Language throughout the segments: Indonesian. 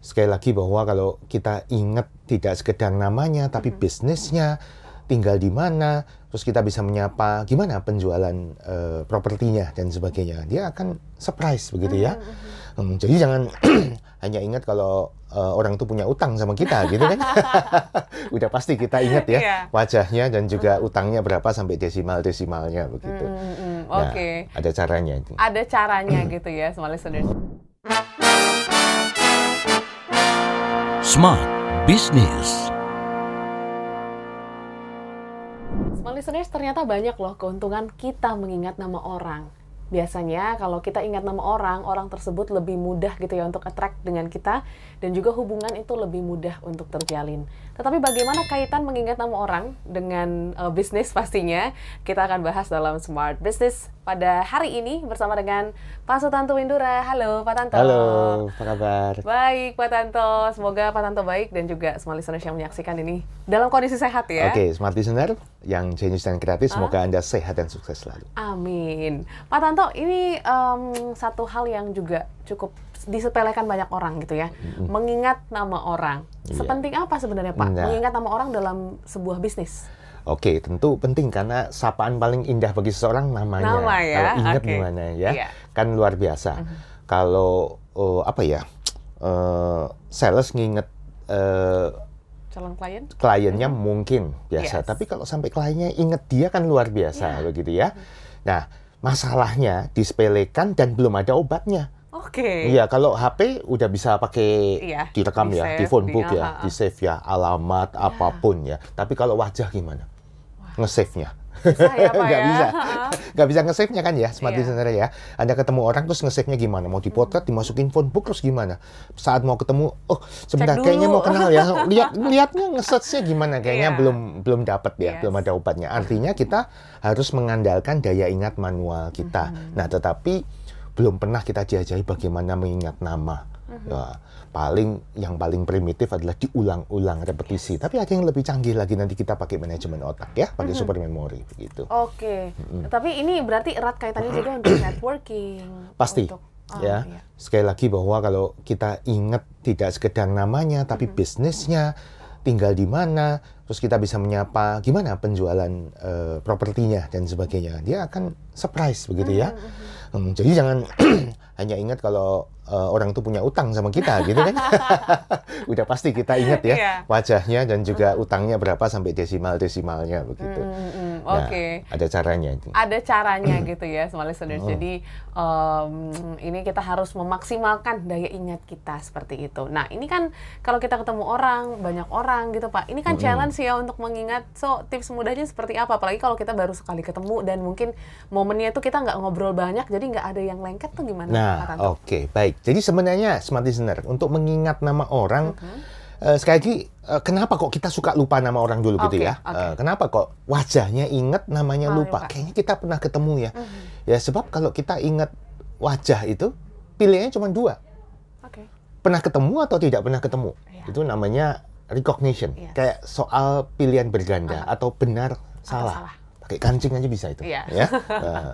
sekali lagi bahwa kalau kita ingat tidak sekedar namanya tapi bisnisnya tinggal di mana terus kita bisa menyapa gimana penjualan uh, propertinya dan sebagainya dia akan surprise begitu ya. Hmm, jadi jangan hanya ingat kalau uh, orang itu punya utang sama kita gitu kan? Udah pasti kita ingat ya Iya. wajahnya dan juga utangnya berapa sampai desimal desimalnya begitu. Hmm, hmm, Nah, Oke. ada caranya itu. Ada caranya gitu ya, small listeners. Smart Business. Small listeners ternyata banyak loh keuntungan kita mengingat nama orang. Biasanya kalau kita ingat nama orang, orang tersebut lebih mudah gitu ya untuk attract dengan kita dan juga hubungan itu lebih mudah untuk terjalin. Tetapi bagaimana kaitan mengingat nama orang dengan eh, bisnis pastinya kita akan bahas dalam Smart Business pada hari ini bersama dengan Pak Sutanto Windura. Halo Pak Tanto. halo apa kabar Baik Pak Tanto, semoga Pak Tanto baik dan juga small listeners yang menyaksikan ini dalam kondisi sehat ya. Oke, smart listener yang jenius dan kreatif, semoga Anda sehat dan sukses selalu. Amin. Pak Tanto, ini em, satu hal yang juga cukup disepelekan banyak orang gitu ya. Mengingat nama orang. Iya. Sepenting apa sebenarnya Pak? Nah. Mengingat nama orang dalam sebuah bisnis. Oke, tentu penting karena sapaan paling indah bagi seseorang namanya. Nama ya, Kalau ingat oke. gimana ya, Iya. kan luar biasa. Kalau oh, apa ya, eh, sales nginget eh, Calon klien? kliennya mungkin Yes. biasa, tapi kalau sampai kliennya inget dia kan luar biasa begitu ya. Nah, masalahnya disepelekan dan belum ada obatnya. Oke. Iya, kalau HP udah bisa pakai Iya, direkam di ya, save, di phone di- book ya, di save ya, alamat apa pun ya. Tapi kalau wajah gimana? Nge-save-nya. Ya Pak Nggak ya. bisa. Nggak bisa nge-save-nya kan ya, smart Iya. listener ya. Anda ketemu orang terus nge-save-nya gimana? Mau dipotret, dimasukin phone book terus gimana? Saat mau ketemu, oh sebentar kayaknya mau kenal ya. Lihat lihatnya nge-search-nya gimana? Kayaknya Iya. belum belum dapat ya, Yes. belum ada obatnya. Artinya kita harus mengandalkan daya ingat manual kita. Mm-hmm. Nah, tetapi belum pernah kita diajari bagaimana mengingat nama. Mm-hmm. Ya, paling yang paling primitif adalah diulang-ulang repetisi. Tapi ada yang lebih canggih lagi nanti kita pakai manajemen otak ya, pakai Mm-hmm. super memory begitu. Oke. Tapi ini berarti erat kaitannya juga untuk networking. Pasti. Untuk, oh, ya, iya. sekali lagi bahwa kalau kita ingat tidak sekedar namanya, tapi bisnisnya tinggal di mana, terus kita bisa menyapa gimana penjualan eh, propertinya dan sebagainya, dia akan surprise begitu ya. Hmm, jadi jangan hanya ingat kalau eh, orang itu punya utang sama kita gitu kan, udah pasti kita ingat ya Iya. wajahnya dan juga utangnya berapa sampai desimal desimalnya begitu. Hmm, hmm, Nah, Oke. ada caranya itu. ada caranya gitu ya small listeners. Jadi em, ini kita harus memaksimalkan daya ingat kita seperti itu. Nah ini kan kalau kita ketemu orang banyak orang gitu pak, ini kan challenge ya untuk mengingat. So tips mudahnya seperti apa? Apalagi kalau kita baru sekali ketemu dan mungkin momennya itu kita nggak ngobrol banyak, jadi nggak ada yang lengket tuh gimana? Nah, oke, baik. Jadi sebenarnya smart listener untuk mengingat nama orang eh, sekali lagi eh, kenapa kok kita suka lupa nama orang dulu gitu Oke, ya? oke. Eh, kenapa kok wajahnya ingat namanya Oh, lupa? lupa. Kayaknya kita pernah ketemu ya. Ya sebab kalau kita ingat wajah itu pilihannya cuma dua. Oke. Pernah ketemu atau tidak pernah ketemu. Iya. Itu namanya recognition. Yes. Kayak soal pilihan berganda atau benar salah. salah. Pakai kancing aja bisa itu. Iya. Ya. Nah,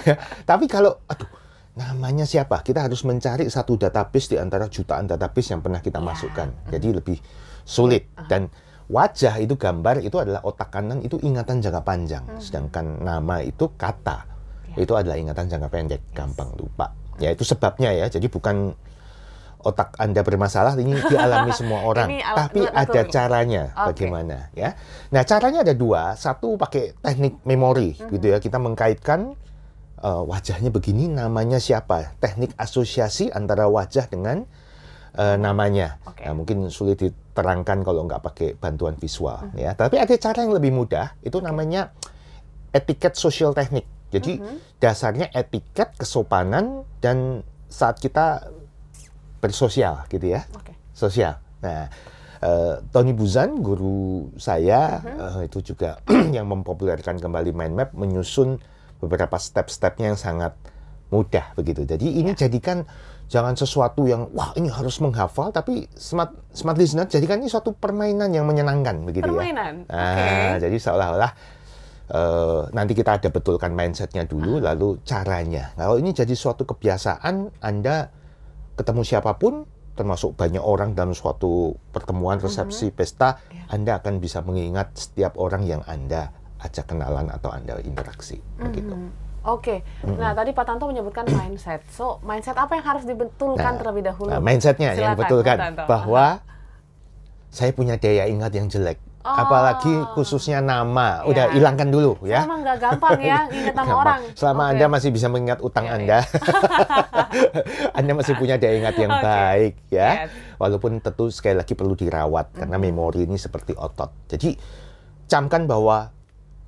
Tapi kalau aduh namanya siapa? Kita harus mencari satu database di antara jutaan database yang pernah kita Iya. masukkan. Jadi lebih sulit dan wajah itu gambar itu adalah otak kanan itu ingatan jangka panjang, sedangkan nama itu kata. Iya. Itu adalah ingatan jangka pendek, gampang lupa. Ya itu sebabnya ya. Jadi bukan otak Anda bermasalah ini dialami semua orang. Ini Tapi ada caranya Oke. bagaimana ya. Nah, caranya ada dua. Satu pakai teknik memori gitu ya. Kita mengkaitkan eh, wajahnya begini, namanya siapa? Teknik asosiasi antara wajah dengan eh, namanya. Oke. Nah, mungkin sulit diterangkan kalau nggak pakai bantuan visual Mhm. ya. Tapi ada cara yang lebih mudah. Itu namanya etiket sosial teknik. Jadi Mhm. dasarnya etiket, kesopanan dan saat kita bersosial gitu ya Oke. sosial. Nah, eh, Tony Buzan, guru saya, Uh-huh. eh, itu juga yang mempopulerkan kembali mind map, menyusun beberapa step-stepnya yang sangat mudah begitu. Jadi ini Ya. jadikan jangan sesuatu yang wah ini harus menghafal, tapi smart smart listener jadikan ini suatu permainan yang menyenangkan begitu Permainan, ya. Nah, oke. jadi seolah-olah eh, nanti kita ada betulkan mindsetnya dulu, lalu caranya. Kalau ini jadi suatu kebiasaan, Anda ketemu siapa pun termasuk banyak orang dalam suatu pertemuan, resepsi, pesta, Iya. Anda akan bisa mengingat setiap orang yang Anda ajak kenalan atau Anda interaksi. Begitu. Mhm. Oke, nah tadi Pak Tanto menyebutkan mindset. So, mindset apa yang harus dibetulkan terlebih dahulu? Nah, mindsetnya yang Silakan, kan Tanto. bahwa saya punya daya ingat yang jelek. Oh. Apalagi khususnya nama, udah Ya. hilangkan dulu ya. Emang nggak gampang ya ingat nama Gampang. orang. Selama Oke. Anda masih bisa mengingat utang Iya, Anda, Anda masih punya daya ingat yang Oke. baik ya. Yes. Walaupun tentu sekali lagi perlu dirawat karena memori ini seperti otot. Jadi camkan bahwa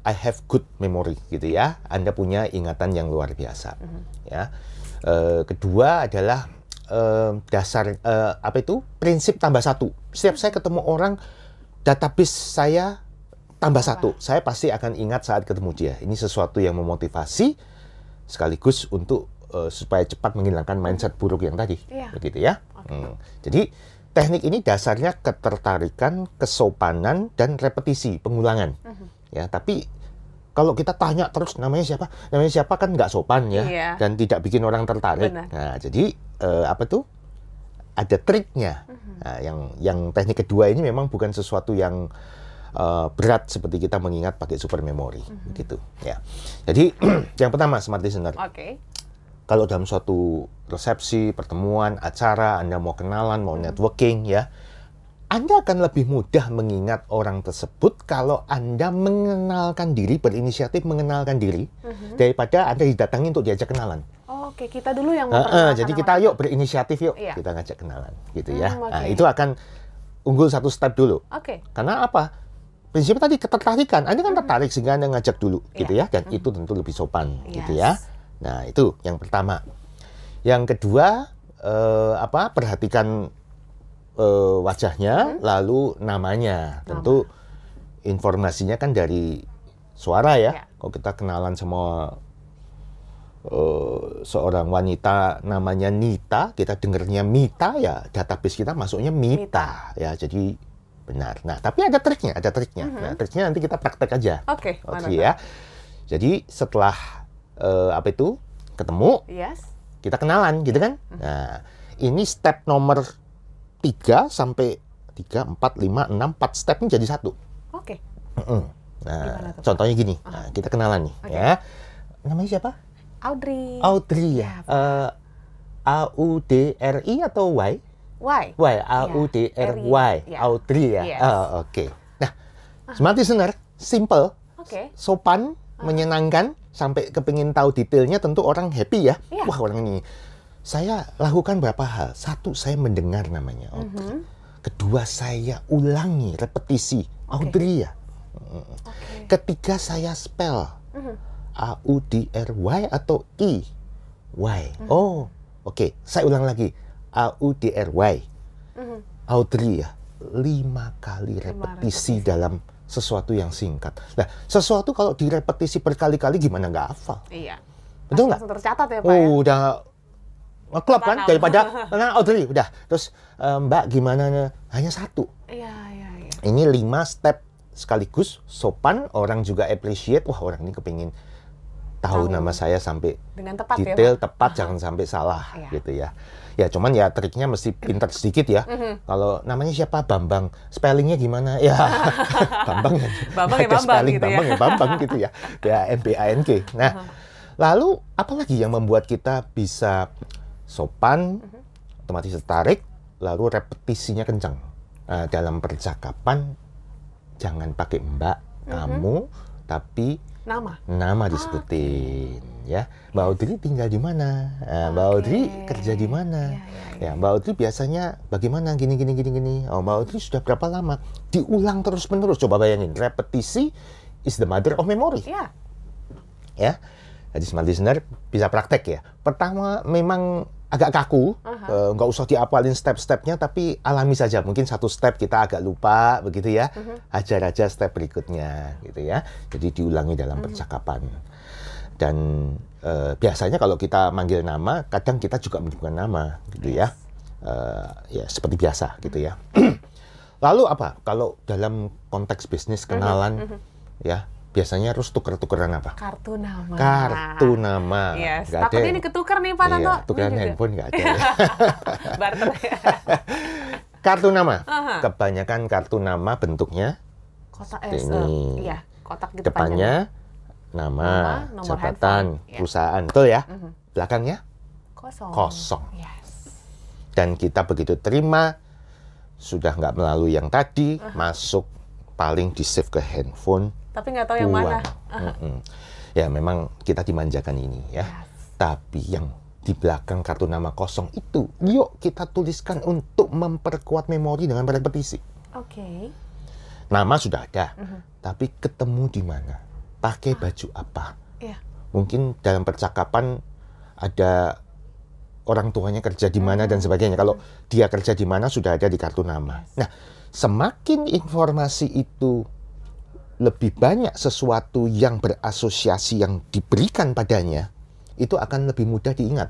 I have good memory gitu ya. Anda punya ingatan yang luar biasa ya. Eh, kedua adalah eh, dasar eh, apa itu prinsip tambah satu. Setiap saya ketemu orang database saya tambah satu, saya pasti akan ingat saat ketemu dia. Ini sesuatu yang memotivasi sekaligus untuk eh, supaya cepat menghilangkan mindset buruk yang tadi, Iya. begitu ya. Hmm. Jadi teknik ini dasarnya ketertarikan, kesopanan dan repetisi, pengulangan. Mhm. Ya, tapi kalau kita tanya terus namanya siapa, namanya siapa kan nggak sopan ya, Iya. dan tidak bikin orang tertarik. Benar. Nah, jadi eh, apa tuh? Ada triknya. Mhm. Nah, yang yang teknik kedua ini memang bukan sesuatu yang eh, berat seperti kita mengingat pakai super memory, Mhm. gitu. Ya. Jadi yang pertama smart listener. Oke. Kalau dalam suatu resepsi, pertemuan, acara, Anda mau kenalan, mau networking, ya, Anda akan lebih mudah mengingat orang tersebut kalau Anda mengenalkan diri, berinisiatif mengenalkan diri, Mhm. daripada Anda didatangi untuk diajak kenalan. Oke, kita dulu yang Heeh, memperkenalkan jadi kita yuk berinisiatif yuk, Iya. kita ngajak kenalan, gitu Hmm, ya. oke. Nah, itu akan unggul satu step dulu. Oke. Karena apa? Prinsipnya tadi ketertarikan. Anda kan tertarik sehingga Anda ngajak dulu, Iya. gitu ya. Dan itu tentu lebih sopan, gitu ya. Yes. Nah, itu yang pertama. Yang kedua, eh, apa? Perhatikan eh, wajahnya, lalu namanya. Tentu informasinya kan dari suara ya. Iya. Kalau kita kenalan sama eh, seorang wanita namanya Nita, kita dengernya Mita ya, database kita masuknya Mita, ya. Jadi benar. Nah, tapi ada triknya, ada triknya. Nah, triknya nanti kita praktek aja. Oke, Oke mana ya. Jadi setelah eh, apa itu ketemu? Yes. kita kenalan gitu kan. Nah, ini step nomor 3 sampai 3, 4, 5, 6, 4 step ini jadi satu. Oke. Mm-mm. Gimana Nah, tuh, Pak? contohnya gini. Nah, kita kenalan nih Oke. ya. Namanya siapa? Audrey. Audrey Ya, ya. Eh, A U D R I atau Y? Why? Y A U D R Y. Ya. Audrey ya. Yes. Ah, Oke. Nah, smart listener, simple, Oke. sopan, menyenangkan, sampai kepingin tahu detailnya tentu orang happy ya. Iya. Wah orang ini. Saya lakukan beberapa hal. Satu, saya mendengar namanya Audrey. Mhm. Kedua, saya ulangi, repetisi. Audrey ya. Oke. Ketiga, saya spell. Mhm. A U D R Y atau I Y. Hmm. Oh, oke. Saya ulang lagi. A U D R Y. Mhm. Audrey ya. Lima kali repetisi dalam sesuatu yang singkat. Nah, sesuatu kalau direpetisi berkali-kali gimana nggak hafal? Iya. Betul nggak? Tercatat ya, Pak ya? Oh, udah ngeklop kan daripada nah Audrey udah. Terus eh, Mbak gimana? Hanya satu. Iya, iya, iya. Ini lima step sekaligus sopan orang juga appreciate wah orang ini kepingin tahu Tahu. nama saya sampai Dengan tepat ya, detail Pak? tepat jangan sampai salah Iya. gitu ya ya cuman ya triknya mesti pintar sedikit ya Mhm. kalau namanya siapa Bambang spellingnya gimana ya Bambang ya Bambang ya Bambang spelling gitu ya. Bambang ya Bambang gitu ya ya M B A N G nah lalu apalagi yang membuat kita bisa sopan Mhm. otomatis tertarik lalu repetisinya kencang. Nah, dalam percakapan jangan pakai mbak Mhm. kamu tapi Nama. nama disebutin ya. Mbak Audrey tinggal di mana? Nah, Mbak Oke. Audrey kerja di mana? Iya, iya, ya Mbak Audrey biasanya bagaimana? Gini gini gini gini. Oh Mbak Audrey sudah berapa lama? Diulang terus menerus coba bayangin repetisi is the mother of memory. Iya. ya. Jadi smart listener bisa praktek ya. Pertama memang agak kaku eh, nggak usah diapalin step-stepnya tapi alami saja. Mungkin satu step kita agak lupa begitu ya. Mhm. ajar aja step berikutnya gitu ya. Jadi diulangi dalam Mhm. percakapan. Dan eh, biasanya kalau kita manggil nama kadang kita juga menyebutkan nama gitu ya. Eh, ya seperti biasa gitu ya. Lalu apa? Kalau dalam konteks bisnis kenalan Mhm. ya biasanya harus tuker-tukeran apa? Kartu nama. Kartu nama. Yes. Ada ini ketukar nih Pak Tanto. Iya, tukeran handphone nggak ada. Barter. kartu nama. Aha. Kebanyakan kartu nama bentuknya Kotak eh, Ini. iya, kotak gitu depannya nama, Nama, jabatan, handphone. Iya. perusahaan, betul ya? Mhm. Belakangnya kosong. kosong. Yes. dan kita begitu terima sudah nggak melalui yang tadi masuk paling di save ke handphone Tapi nggak tahu yang mana. Mm-mm. ya memang kita dimanjakan ini ya tapi yang di belakang kartu nama kosong itu yuk kita tuliskan untuk memperkuat memori dengan berepetisi Oke. nama sudah ada Mhm. tapi ketemu di mana pakai baju apa Iya. mungkin dalam percakapan ada orang tuanya kerja di mana dan sebagainya. Kalau dia kerja di mana sudah ada di kartu nama. Nah, semakin informasi itu lebih banyak sesuatu yang berasosiasi yang diberikan padanya, itu akan lebih mudah diingat.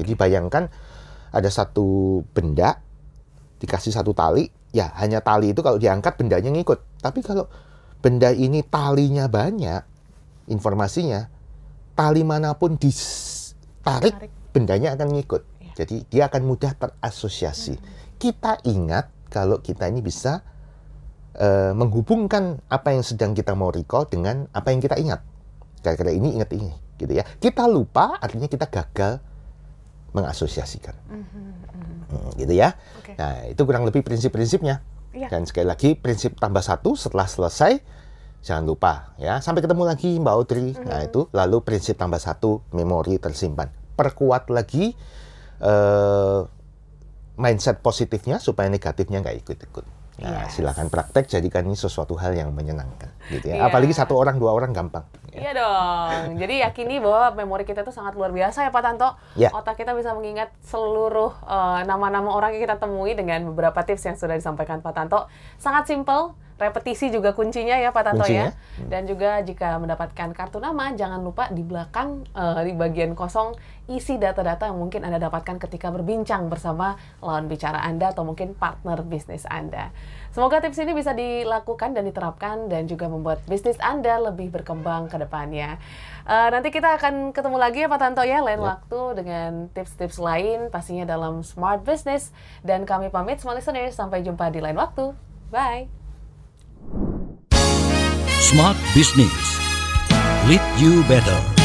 Jadi bayangkan ada satu benda dikasih satu tali, ya hanya tali itu kalau diangkat bendanya ngikut. Tapi kalau benda ini talinya banyak, informasinya tali mana pun ditarik, Tarik. bendanya akan ngikut. Iya. Jadi dia akan mudah terasosiasi. Kita ingat kalau kita ini bisa eh, menghubungkan apa yang sedang kita mau recall dengan apa yang kita ingat. Gara-gara ini ingat ini, gitu ya. Kita lupa artinya kita gagal mengasosiasikan, Hmm, gitu ya. Oke. Nah itu kurang lebih prinsip-prinsipnya. Iya. Dan sekali lagi prinsip tambah satu setelah selesai jangan lupa ya sampai ketemu lagi Mbak Audrey. Nah itu lalu prinsip tambah satu memori tersimpan. Perkuat lagi eh, mindset positifnya supaya negatifnya nggak ikut-ikut. Nah Yes. silakan praktek jadikan ini sesuatu hal yang menyenangkan gitu ya. Iya. Apalagi satu orang dua orang gampang. ya. Iya dong. Jadi yakini bahwa memori kita itu sangat luar biasa ya Pak Tanto. Ya. Otak kita bisa mengingat seluruh eh, nama-nama orang yang kita temui dengan beberapa tips yang sudah disampaikan Pak Tanto. Sangat simple. Repetisi juga kuncinya ya Pak Tanto Kuncinya. ya. Dan juga jika mendapatkan kartu nama, jangan lupa di belakang eh, di bagian kosong isi data-data yang mungkin Anda dapatkan ketika berbincang bersama lawan bicara Anda atau mungkin partner bisnis Anda. Semoga tips ini bisa dilakukan dan diterapkan dan juga membuat bisnis Anda lebih berkembang ke depannya. Eh, nanti kita akan ketemu lagi ya Pak Tanto ya lain Ya. waktu dengan tips-tips lain pastinya dalam Smart Business dan kami pamit semua listeners sampai jumpa di lain waktu. Bye. Smart Business. Lead you better.